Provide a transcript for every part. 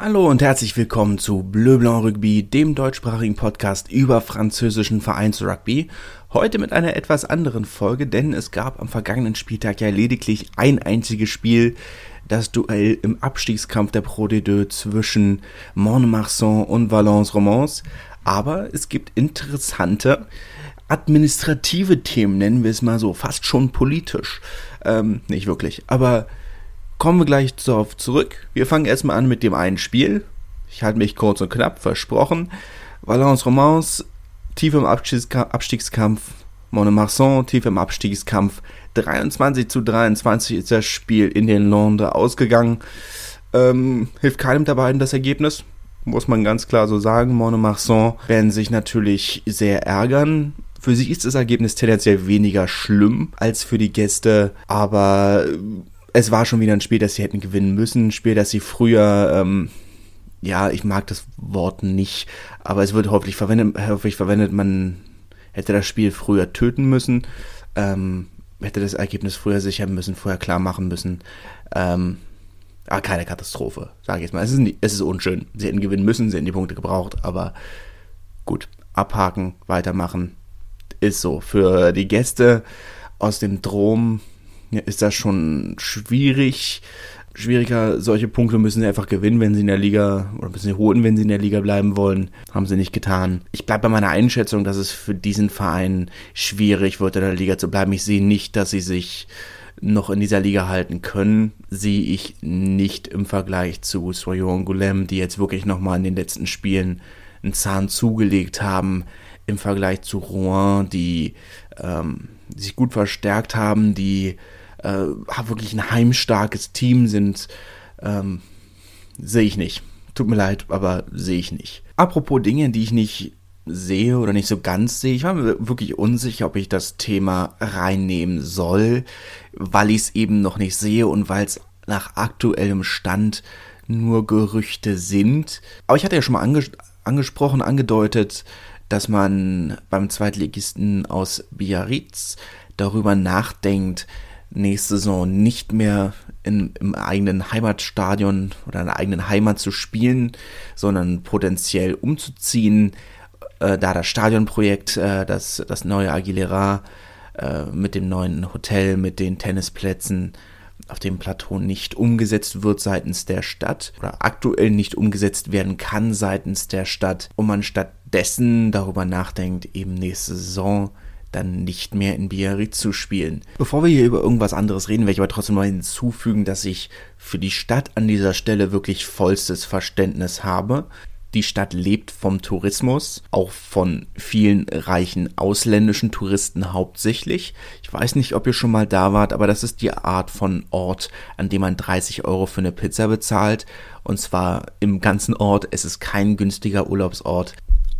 Hallo und herzlich willkommen zu Bleu Blanc Rugby, dem deutschsprachigen Podcast über französischen Vereinsrugby. Heute mit einer etwas anderen Folge, denn es gab am vergangenen Spieltag ja lediglich ein einziges Spiel, das Duell im Abstiegskampf der Pro D2 zwischen Montmarsan und Valence Romans. Aber es gibt interessante administrative Themen, nennen wir es mal so, fast schon politisch. Ähm, nicht wirklich, aber kommen wir gleich darauf zurück. Wir fangen erstmal an mit dem einen Spiel. Ich halte mich kurz und knapp, versprochen. Valence Romance, tief im Abstiegskampf. Montmarsan, tief im Abstiegskampf. 23 zu 23 ist das Spiel in den Londres ausgegangen. Ähm, hilft keinem der beiden das Ergebnis, muss man ganz klar so sagen. Montmarsan werden sich natürlich sehr ärgern. Für sie ist das Ergebnis tendenziell weniger schlimm als für die Gäste, aber es war schon wieder ein Spiel, das sie hätten gewinnen müssen. Ein Spiel, das sie früher, ähm, ja, ich mag das Wort nicht, aber es wird häufig verwendet, häufig verwendet, man hätte das Spiel früher töten müssen, ähm, hätte das Ergebnis früher sichern müssen, vorher klar machen müssen. Ähm, aber keine Katastrophe, sage ich jetzt mal. Es ist, nie, es ist unschön. Sie hätten gewinnen müssen, sie hätten die Punkte gebraucht, aber gut, abhaken, weitermachen. Ist so. Für die Gäste aus dem Drom ist das schon schwierig. Schwieriger, solche Punkte müssen sie einfach gewinnen, wenn sie in der Liga, oder müssen sie holen, wenn sie in der Liga bleiben wollen. Haben sie nicht getan. Ich bleibe bei meiner Einschätzung, dass es für diesen Verein schwierig wird, in der Liga zu bleiben. Ich sehe nicht, dass sie sich noch in dieser Liga halten können, sehe ich nicht im Vergleich zu Soyon Goulem, die jetzt wirklich nochmal in den letzten Spielen einen Zahn zugelegt haben, im Vergleich zu Rouen, die ähm, sich gut verstärkt haben, die äh, wirklich ein heimstarkes Team sind, ähm, sehe ich nicht. Tut mir leid, aber sehe ich nicht. Apropos Dinge, die ich nicht sehe oder nicht so ganz sehe. Ich war mir wirklich unsicher, ob ich das Thema reinnehmen soll, weil ich es eben noch nicht sehe und weil es nach aktuellem Stand nur Gerüchte sind. Aber ich hatte ja schon mal anges angesprochen, angedeutet, dass man beim Zweitligisten aus Biarritz darüber nachdenkt, nächste Saison nicht mehr in, im eigenen Heimatstadion oder in der eigenen Heimat zu spielen, sondern potenziell umzuziehen, äh, da das Stadionprojekt, äh, das, das neue Aguilera äh, mit dem neuen Hotel, mit den Tennisplätzen auf dem Plateau nicht umgesetzt wird seitens der Stadt oder aktuell nicht umgesetzt werden kann seitens der Stadt. Und man stattdessen darüber nachdenkt, eben nächste Saison dann nicht mehr in Biarritz zu spielen. Bevor wir hier über irgendwas anderes reden, werde ich aber trotzdem mal hinzufügen, dass ich für die Stadt an dieser Stelle wirklich vollstes Verständnis habe. Die Stadt lebt vom Tourismus, auch von vielen reichen ausländischen Touristen hauptsächlich. Ich weiß nicht, ob ihr schon mal da wart, aber das ist die Art von Ort, an dem man 30 Euro für eine Pizza bezahlt. Und zwar im ganzen Ort. Es ist kein günstiger Urlaubsort.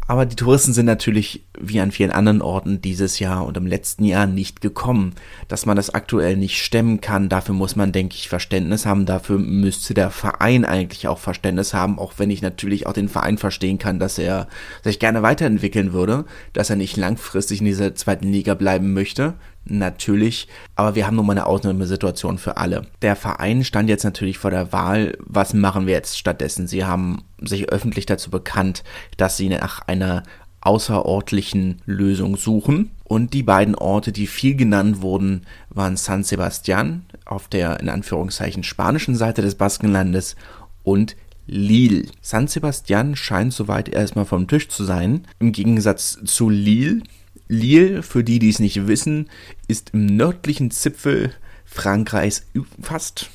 Aber die Touristen sind natürlich wie an vielen anderen Orten dieses Jahr und im letzten Jahr nicht gekommen. Dass man das aktuell nicht stemmen kann, dafür muss man, denke ich, Verständnis haben. Dafür müsste der Verein eigentlich auch Verständnis haben, auch wenn ich natürlich auch den Verein verstehen kann, dass er sich gerne weiterentwickeln würde, dass er nicht langfristig in dieser zweiten Liga bleiben möchte natürlich, aber wir haben nun mal eine Ausnahmesituation für alle. Der Verein stand jetzt natürlich vor der Wahl, was machen wir jetzt stattdessen? Sie haben sich öffentlich dazu bekannt, dass sie nach einer außerordentlichen Lösung suchen. Und die beiden Orte, die viel genannt wurden, waren San Sebastian auf der in Anführungszeichen spanischen Seite des Baskenlandes und Lille. San Sebastian scheint soweit erstmal vom Tisch zu sein. Im Gegensatz zu Lille, Lille, für die, die es nicht wissen, ist im nördlichen Zipfel Frankreichs fast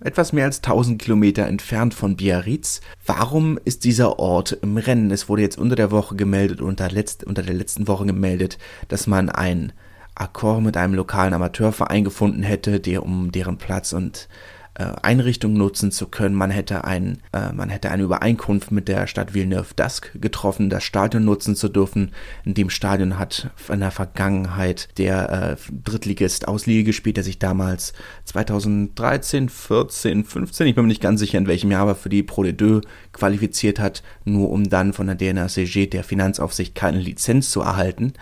etwas mehr als 1000 Kilometer entfernt von Biarritz. Warum ist dieser Ort im Rennen? Es wurde jetzt unter der Woche gemeldet, unter, letzt, unter der letzten Woche gemeldet, dass man ein Akkord mit einem lokalen Amateurverein gefunden hätte, der um deren Platz und äh, Einrichtung nutzen zu können. Man hätte, ein, äh, man hätte eine Übereinkunft mit der Stadt Villeneuve-d'Ascq getroffen, das Stadion nutzen zu dürfen. In dem Stadion hat in der Vergangenheit der äh, Drittligist Ausliege gespielt, der sich damals 2013, 14, 15, ich bin mir nicht ganz sicher in welchem Jahr, aber für die Pro D2 qualifiziert hat, nur um dann von der DNACG, der Finanzaufsicht, keine Lizenz zu erhalten.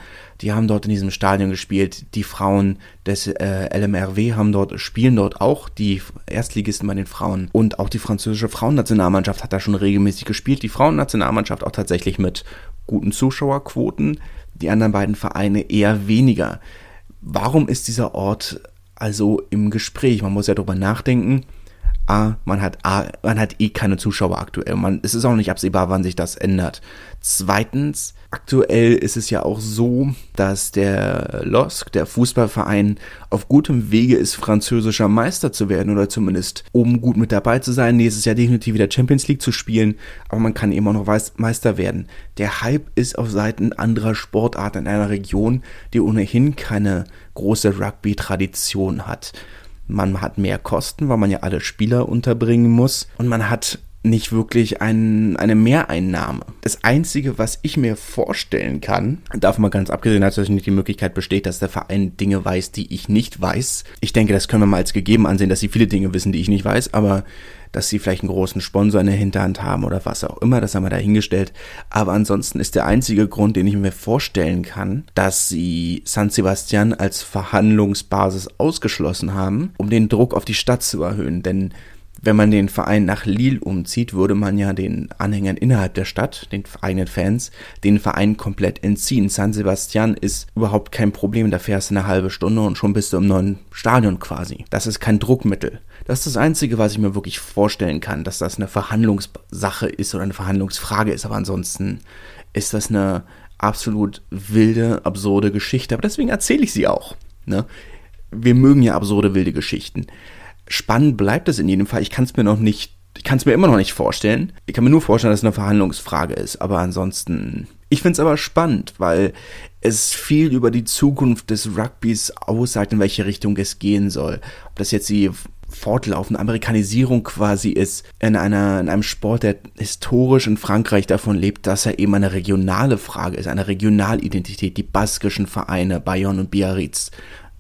Die haben dort in diesem Stadion gespielt. Die Frauen des äh, LMRW haben dort, spielen dort auch. Die Erstligisten bei den Frauen. Und auch die französische Frauennationalmannschaft hat da schon regelmäßig gespielt. Die Frauennationalmannschaft auch tatsächlich mit guten Zuschauerquoten, die anderen beiden Vereine eher weniger. Warum ist dieser Ort also im Gespräch? Man muss ja darüber nachdenken. A, man hat, A, man hat eh keine Zuschauer aktuell. Man, es ist auch nicht absehbar, wann sich das ändert. Zweitens, aktuell ist es ja auch so, dass der LOSC, der Fußballverein, auf gutem Wege ist, französischer Meister zu werden oder zumindest oben gut mit dabei zu sein. Nächstes Jahr definitiv wieder Champions League zu spielen, aber man kann eben auch noch Meister werden. Der Hype ist auf Seiten anderer Sportarten in einer Region, die ohnehin keine große Rugby-Tradition hat. Man hat mehr Kosten, weil man ja alle Spieler unterbringen muss. Und man hat nicht wirklich ein, eine Mehreinnahme. Das Einzige, was ich mir vorstellen kann, davon mal ganz abgesehen, dass nicht die Möglichkeit besteht, dass der Verein Dinge weiß, die ich nicht weiß. Ich denke, das können wir mal als gegeben ansehen, dass sie viele Dinge wissen, die ich nicht weiß, aber dass sie vielleicht einen großen Sponsor in der Hinterhand haben oder was auch immer, das haben wir dahingestellt. Aber ansonsten ist der einzige Grund, den ich mir vorstellen kann, dass sie San Sebastian als Verhandlungsbasis ausgeschlossen haben, um den Druck auf die Stadt zu erhöhen. Denn wenn man den Verein nach Lille umzieht, würde man ja den Anhängern innerhalb der Stadt, den eigenen Fans, den Verein komplett entziehen. San Sebastian ist überhaupt kein Problem, da fährst du eine halbe Stunde und schon bist du im neuen Stadion quasi. Das ist kein Druckmittel. Das ist das Einzige, was ich mir wirklich vorstellen kann, dass das eine Verhandlungssache ist oder eine Verhandlungsfrage ist, aber ansonsten ist das eine absolut wilde, absurde Geschichte. Aber deswegen erzähle ich sie auch. Ne? Wir mögen ja absurde, wilde Geschichten spannend bleibt es in jedem Fall. Ich kann es mir noch nicht, ich kann es mir immer noch nicht vorstellen. Ich kann mir nur vorstellen, dass es eine Verhandlungsfrage ist. Aber ansonsten, ich finde es aber spannend, weil es viel über die Zukunft des Rugbys aussagt, in welche Richtung es gehen soll. Ob das jetzt die fortlaufende Amerikanisierung quasi ist in einer in einem Sport, der historisch in Frankreich davon lebt, dass er eben eine regionale Frage ist, eine Regionalidentität, die baskischen Vereine Bayonne und Biarritz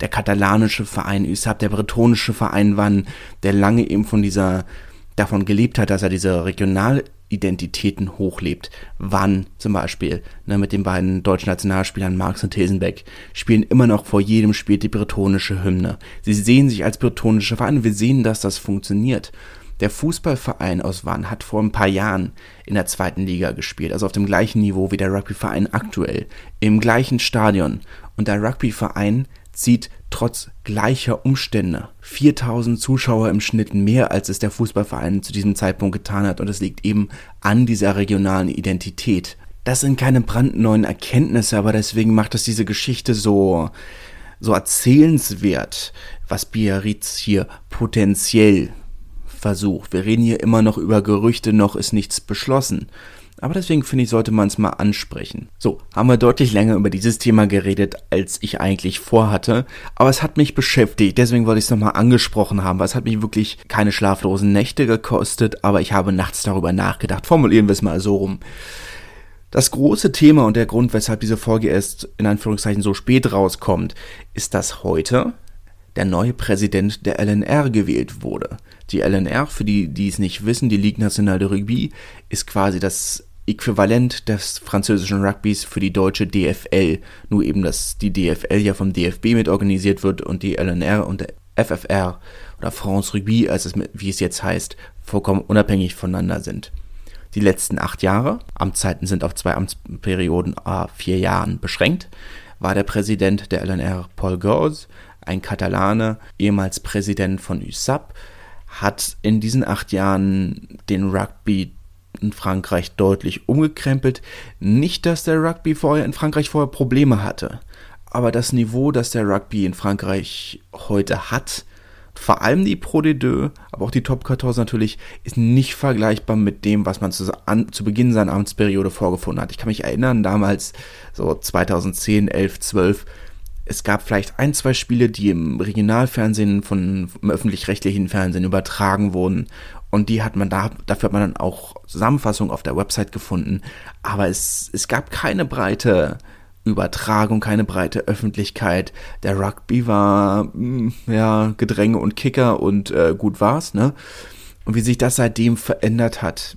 der katalanische Verein USAP, der bretonische Verein Wann, der lange eben von dieser, davon gelebt hat, dass er diese Regionalidentitäten hochlebt. Wann zum Beispiel, ne, mit den beiden deutschen Nationalspielern Marx und Thesenbeck, spielen immer noch vor jedem Spiel die bretonische Hymne. Sie sehen sich als bretonische Verein wir sehen, dass das funktioniert. Der Fußballverein aus Wann hat vor ein paar Jahren in der zweiten Liga gespielt, also auf dem gleichen Niveau wie der Rugbyverein aktuell, im gleichen Stadion. Und der Rugbyverein zieht trotz gleicher Umstände 4000 Zuschauer im Schnitt mehr, als es der Fußballverein zu diesem Zeitpunkt getan hat. Und es liegt eben an dieser regionalen Identität. Das sind keine brandneuen Erkenntnisse, aber deswegen macht es diese Geschichte so, so erzählenswert, was Biarritz hier potenziell versucht. Wir reden hier immer noch über Gerüchte, noch ist nichts beschlossen. Aber deswegen finde ich, sollte man es mal ansprechen. So, haben wir deutlich länger über dieses Thema geredet, als ich eigentlich vorhatte. Aber es hat mich beschäftigt, deswegen wollte ich es nochmal angesprochen haben, weil es hat mich wirklich keine schlaflosen Nächte gekostet, aber ich habe nachts darüber nachgedacht. Formulieren wir es mal so rum. Das große Thema und der Grund, weshalb diese Folge erst in Anführungszeichen so spät rauskommt, ist, dass heute der neue Präsident der LNR gewählt wurde. Die LNR, für die, die es nicht wissen, die Ligue Nationale de Rugby, ist quasi das Äquivalent des französischen Rugbys für die deutsche DFL. Nur eben, dass die DFL ja vom DFB mit organisiert wird und die LNR und der FFR oder France Rugby, als es, wie es jetzt heißt, vollkommen unabhängig voneinander sind. Die letzten acht Jahre, Amtszeiten sind auf zwei Amtsperioden a vier Jahren beschränkt, war der Präsident der LNR Paul Gauze, ein Katalane, ehemals Präsident von USAP, hat in diesen acht Jahren den Rugby in Frankreich deutlich umgekrempelt. Nicht, dass der Rugby vorher in Frankreich vorher Probleme hatte, aber das Niveau, das der Rugby in Frankreich heute hat, vor allem die Pro D2, aber auch die Top 14 natürlich, ist nicht vergleichbar mit dem, was man zu, an, zu Beginn seiner Amtsperiode vorgefunden hat. Ich kann mich erinnern, damals, so 2010, 11, 12, es gab vielleicht ein, zwei Spiele, die im Regionalfernsehen von im öffentlich-rechtlichen Fernsehen übertragen wurden und die hat man da, dafür hat man dann auch Zusammenfassung auf der Website gefunden. Aber es, es gab keine breite Übertragung, keine breite Öffentlichkeit. Der Rugby war, hm, ja, Gedränge und Kicker und äh, gut war's, ne? Und wie sich das seitdem verändert hat.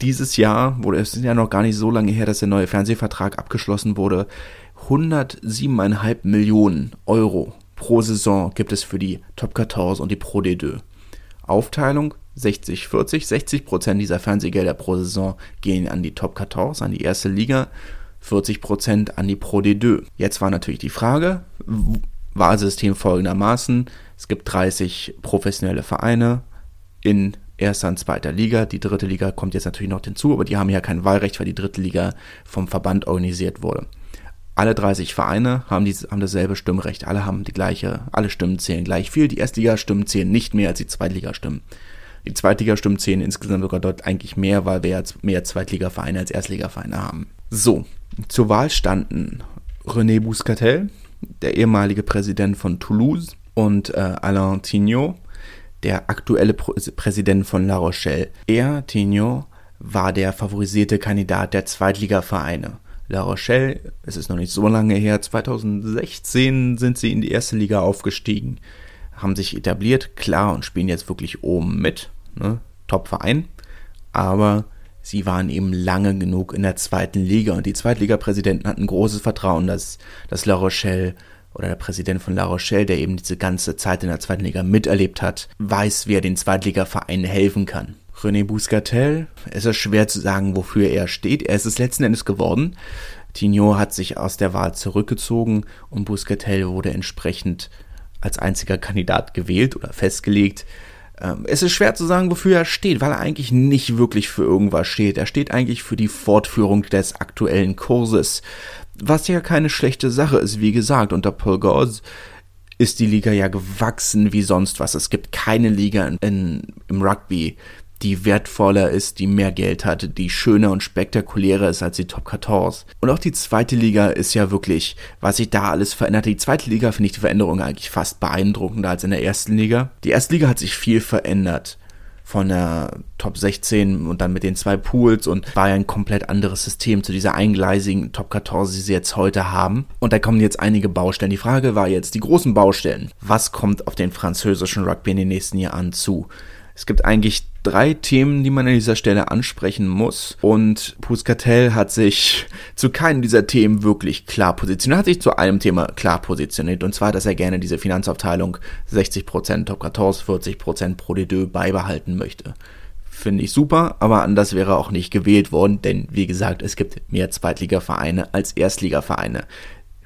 Dieses Jahr, wurde es ist ja noch gar nicht so lange her, dass der neue Fernsehvertrag abgeschlossen wurde. 107,5 Millionen Euro pro Saison gibt es für die Top 14 und die Pro D2. Aufteilung 60-40. 60 Prozent dieser Fernsehgelder pro Saison gehen an die Top 14, an die erste Liga. 40 Prozent an die Pro D2. Jetzt war natürlich die Frage, Wahlsystem folgendermaßen. Es gibt 30 professionelle Vereine in erster und zweiter Liga. Die dritte Liga kommt jetzt natürlich noch hinzu, aber die haben ja kein Wahlrecht, weil die dritte Liga vom Verband organisiert wurde. Alle 30 Vereine haben, die, haben dasselbe Stimmrecht. Alle haben die gleiche, alle Stimmen zählen gleich viel. Die Erstligastimmen zählen nicht mehr als die Zweitligastimmen. Die Zweitligastimmen zählen insgesamt sogar dort eigentlich mehr, weil wir jetzt mehr Zweitligavereine als Erstligavereine haben. So, zur Wahl standen René Bouscatel, der ehemalige Präsident von Toulouse, und äh, Alain Tignot, der aktuelle Präsident von La Rochelle. Er, Tignot, war der favorisierte Kandidat der Zweitligavereine. La Rochelle, es ist noch nicht so lange her, 2016 sind sie in die erste Liga aufgestiegen, haben sich etabliert, klar, und spielen jetzt wirklich oben mit, ne? Top-Verein, aber sie waren eben lange genug in der zweiten Liga und die Zweitliga-Präsidenten hatten großes Vertrauen, dass, dass La Rochelle oder der Präsident von La Rochelle, der eben diese ganze Zeit in der zweiten Liga miterlebt hat, weiß, wer den Zweitligavereinen helfen kann. René Bouscatel, es ist schwer zu sagen, wofür er steht. Er ist es letzten Endes geworden. Tignot hat sich aus der Wahl zurückgezogen und Bouscatel wurde entsprechend als einziger Kandidat gewählt oder festgelegt. Ähm, es ist schwer zu sagen, wofür er steht, weil er eigentlich nicht wirklich für irgendwas steht. Er steht eigentlich für die Fortführung des aktuellen Kurses, was ja keine schlechte Sache ist, wie gesagt. Unter Paul Gauze ist die Liga ja gewachsen wie sonst was. Es gibt keine Liga in, in, im Rugby, die wertvoller ist, die mehr Geld hat, die schöner und spektakulärer ist als die Top 14. Und auch die zweite Liga ist ja wirklich, was sich da alles verändert. Die zweite Liga finde ich die Veränderung eigentlich fast beeindruckender als in der ersten Liga. Die erste Liga hat sich viel verändert von der Top 16 und dann mit den zwei Pools und war ja ein komplett anderes System zu dieser eingleisigen Top 14, die sie jetzt heute haben. Und da kommen jetzt einige Baustellen. Die Frage war jetzt die großen Baustellen. Was kommt auf den französischen Rugby in den nächsten Jahren zu? Es gibt eigentlich drei Themen, die man an dieser Stelle ansprechen muss. Und Puscatel hat sich zu keinem dieser Themen wirklich klar positioniert. Er hat sich zu einem Thema klar positioniert. Und zwar, dass er gerne diese Finanzaufteilung 60% Top 14, 40% Pro D2 beibehalten möchte. Finde ich super, aber anders wäre auch nicht gewählt worden, denn wie gesagt, es gibt mehr Zweitligavereine als Erstligavereine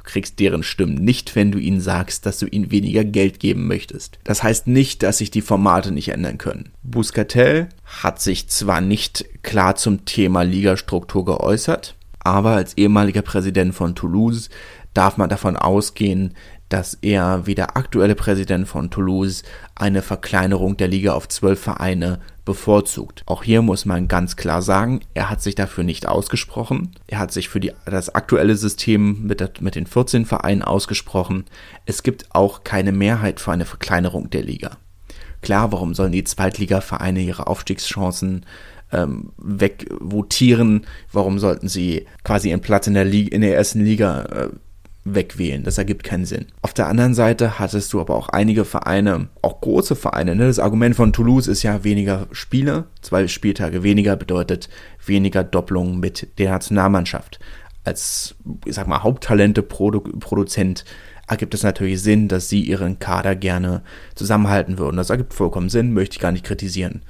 kriegst deren Stimmen nicht, wenn du ihnen sagst, dass du ihnen weniger Geld geben möchtest. Das heißt nicht, dass sich die Formate nicht ändern können. Buscatel hat sich zwar nicht klar zum Thema Ligastruktur geäußert, aber als ehemaliger Präsident von Toulouse darf man davon ausgehen, dass er wie der aktuelle Präsident von Toulouse eine Verkleinerung der Liga auf zwölf Vereine bevorzugt. Auch hier muss man ganz klar sagen, er hat sich dafür nicht ausgesprochen. Er hat sich für die, das aktuelle System mit, der, mit den 14 Vereinen ausgesprochen. Es gibt auch keine Mehrheit für eine Verkleinerung der Liga. Klar, warum sollen die Zweitligavereine ihre Aufstiegschancen ähm, wegvotieren? Warum sollten sie quasi ihren Platz in der, Liga, in der ersten Liga äh, wegwählen. Das ergibt keinen Sinn. Auf der anderen Seite hattest du aber auch einige Vereine, auch große Vereine. Ne? Das Argument von Toulouse ist ja weniger Spiele. Zwei Spieltage weniger bedeutet weniger Doppelungen mit der Nationalmannschaft. Als, ich sag mal, Haupttalente-Produzent ergibt es natürlich Sinn, dass sie ihren Kader gerne zusammenhalten würden. Das ergibt vollkommen Sinn, möchte ich gar nicht kritisieren.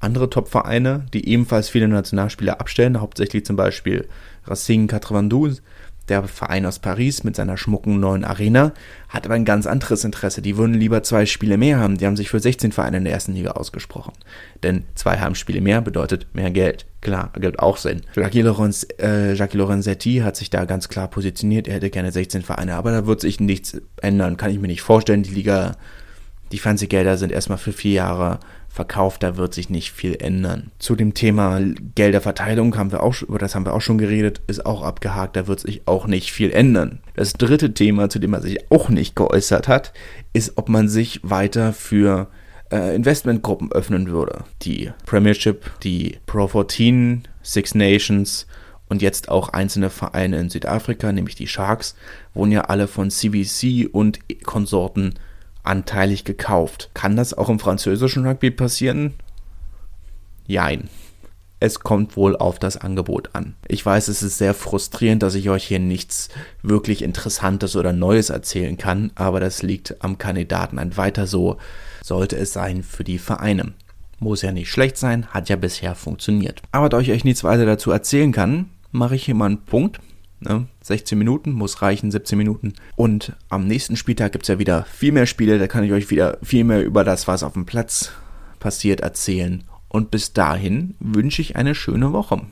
Andere Top-Vereine, die ebenfalls viele Nationalspieler abstellen, hauptsächlich zum Beispiel Racing 92, der Verein aus Paris mit seiner schmucken neuen Arena hat aber ein ganz anderes Interesse. Die würden lieber zwei Spiele mehr haben. Die haben sich für 16 Vereine in der ersten Liga ausgesprochen. Denn zwei Heimspiele mehr bedeutet mehr Geld. Klar, ergibt auch Sinn. Jacques, Lorenz, äh, Jacques Lorenzetti hat sich da ganz klar positioniert. Er hätte gerne 16 Vereine, aber da wird sich nichts ändern. Kann ich mir nicht vorstellen. Die Liga, die Fernsehgelder sind erstmal für vier Jahre verkauft, da wird sich nicht viel ändern. Zu dem Thema Gelderverteilung haben wir auch, über das haben wir auch schon geredet, ist auch abgehakt, da wird sich auch nicht viel ändern. Das dritte Thema, zu dem er sich auch nicht geäußert hat, ist, ob man sich weiter für äh, Investmentgruppen öffnen würde. Die Premiership, die Pro 14, Six Nations und jetzt auch einzelne Vereine in Südafrika, nämlich die Sharks, wurden ja alle von CVC und Konsorten anteilig gekauft. Kann das auch im französischen Rugby passieren? Jein. es kommt wohl auf das Angebot an. Ich weiß, es ist sehr frustrierend, dass ich euch hier nichts wirklich Interessantes oder Neues erzählen kann, aber das liegt am Kandidaten. Ein weiter so sollte es sein für die Vereine. Muss ja nicht schlecht sein, hat ja bisher funktioniert. Aber da ich euch nichts weiter dazu erzählen kann, mache ich hier mal einen Punkt. Ne? 16 Minuten, muss reichen, 17 Minuten. Und am nächsten Spieltag gibt es ja wieder viel mehr Spiele, da kann ich euch wieder viel mehr über das, was auf dem Platz passiert, erzählen. Und bis dahin wünsche ich eine schöne Woche.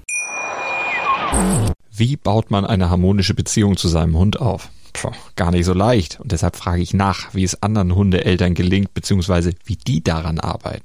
Wie baut man eine harmonische Beziehung zu seinem Hund auf? Puh, gar nicht so leicht. Und deshalb frage ich nach, wie es anderen Hundeeltern gelingt, beziehungsweise wie die daran arbeiten.